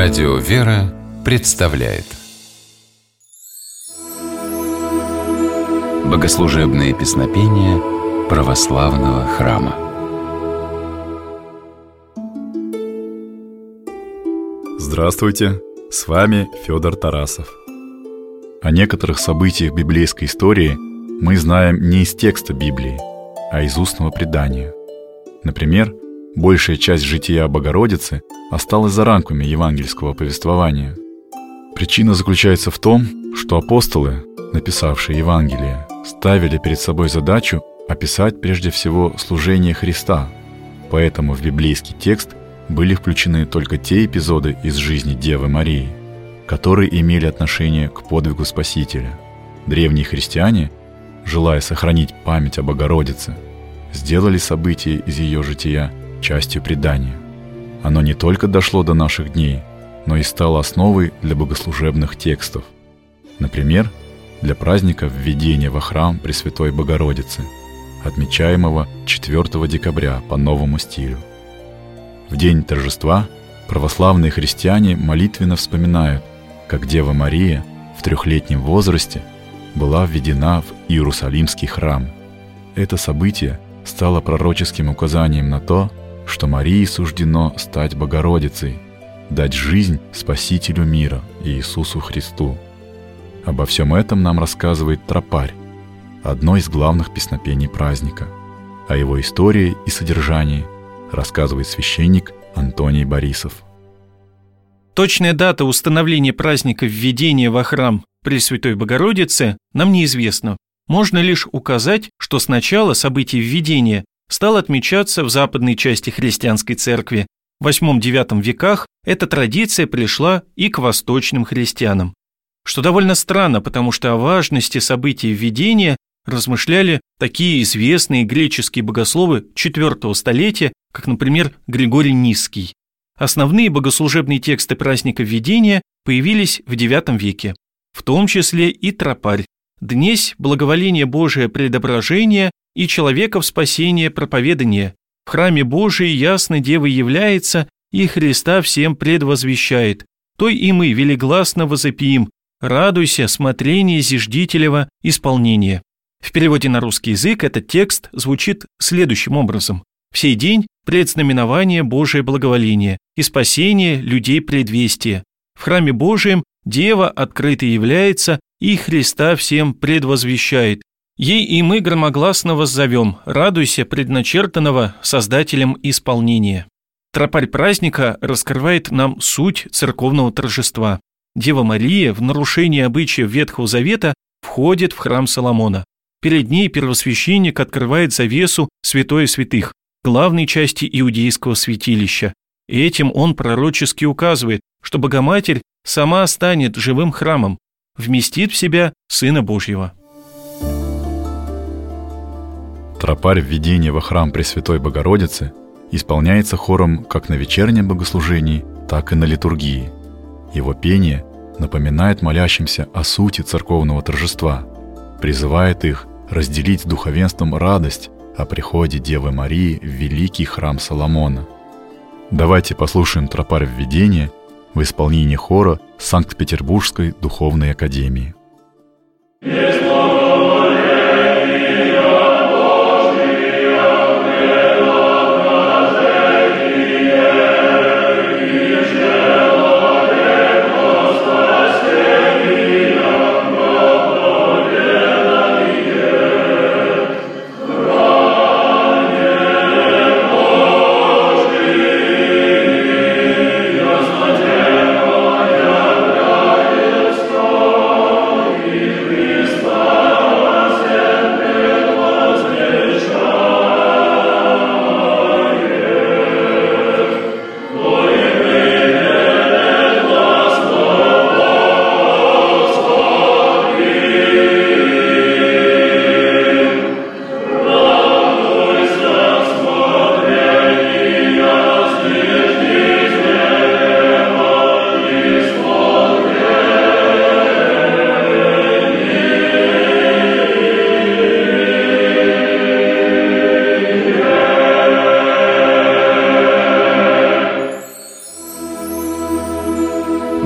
Радио «Вера» представляет Богослужебные песнопения православного храма Здравствуйте! С вами Федор Тарасов. О некоторых событиях библейской истории мы знаем не из текста Библии, а из устного предания. Например, большая часть жития Богородицы осталась за рамками евангельского повествования. Причина заключается в том, что апостолы, написавшие Евангелие, ставили перед собой задачу описать прежде всего служение Христа, поэтому в библейский текст были включены только те эпизоды из жизни Девы Марии, которые имели отношение к подвигу Спасителя. Древние христиане, желая сохранить память о Богородице, сделали события из ее жития частью предания. Оно не только дошло до наших дней, но и стало основой для богослужебных текстов. Например, для праздника введения во храм Пресвятой Богородицы, отмечаемого 4 декабря по новому стилю. В день торжества православные христиане молитвенно вспоминают, как Дева Мария в трехлетнем возрасте была введена в Иерусалимский храм. Это событие стало пророческим указанием на то, что Марии суждено стать Богородицей, дать жизнь Спасителю мира Иисусу Христу. Обо всем этом нам рассказывает Тропарь, одно из главных песнопений праздника. О его истории и содержании рассказывает священник Антоний Борисов. Точная дата установления праздника введения во храм Пресвятой Богородицы нам неизвестна. Можно лишь указать, что сначала событий введения стал отмечаться в западной части христианской церкви. В VIII-IX веках эта традиция пришла и к восточным христианам. Что довольно странно, потому что о важности событий введения размышляли такие известные греческие богословы IV столетия, как, например, Григорий Низкий. Основные богослужебные тексты праздника введения появились в IX веке, в том числе и тропарь. Днесь благоволение Божие предображение и человека в спасение проповедание. В храме Божией ясно Дева является и Христа всем предвозвещает. То и мы велигласно возопием «Радуйся, смотрение зиждителева исполнения». В переводе на русский язык этот текст звучит следующим образом. «В сей день предзнаменование Божие благоволение и спасение людей предвестия. В храме Божием Дева открыто является и Христа всем предвозвещает. Ей и мы громогласно воззовем «Радуйся предначертанного Создателем исполнения». Тропарь праздника раскрывает нам суть церковного торжества. Дева Мария в нарушении обычаев Ветхого Завета входит в храм Соломона. Перед ней первосвященник открывает завесу святое святых, главной части иудейского святилища. Этим он пророчески указывает, что Богоматерь сама станет живым храмом, вместит в себя Сына Божьего. Тропарь введения во храм Пресвятой Богородицы исполняется хором как на вечернем богослужении, так и на литургии. Его пение напоминает молящимся о сути церковного торжества, призывает их разделить с духовенством радость о приходе Девы Марии в великий храм Соломона. Давайте послушаем тропарь введения в исполнении хора Санкт-Петербургской духовной академии. Yes,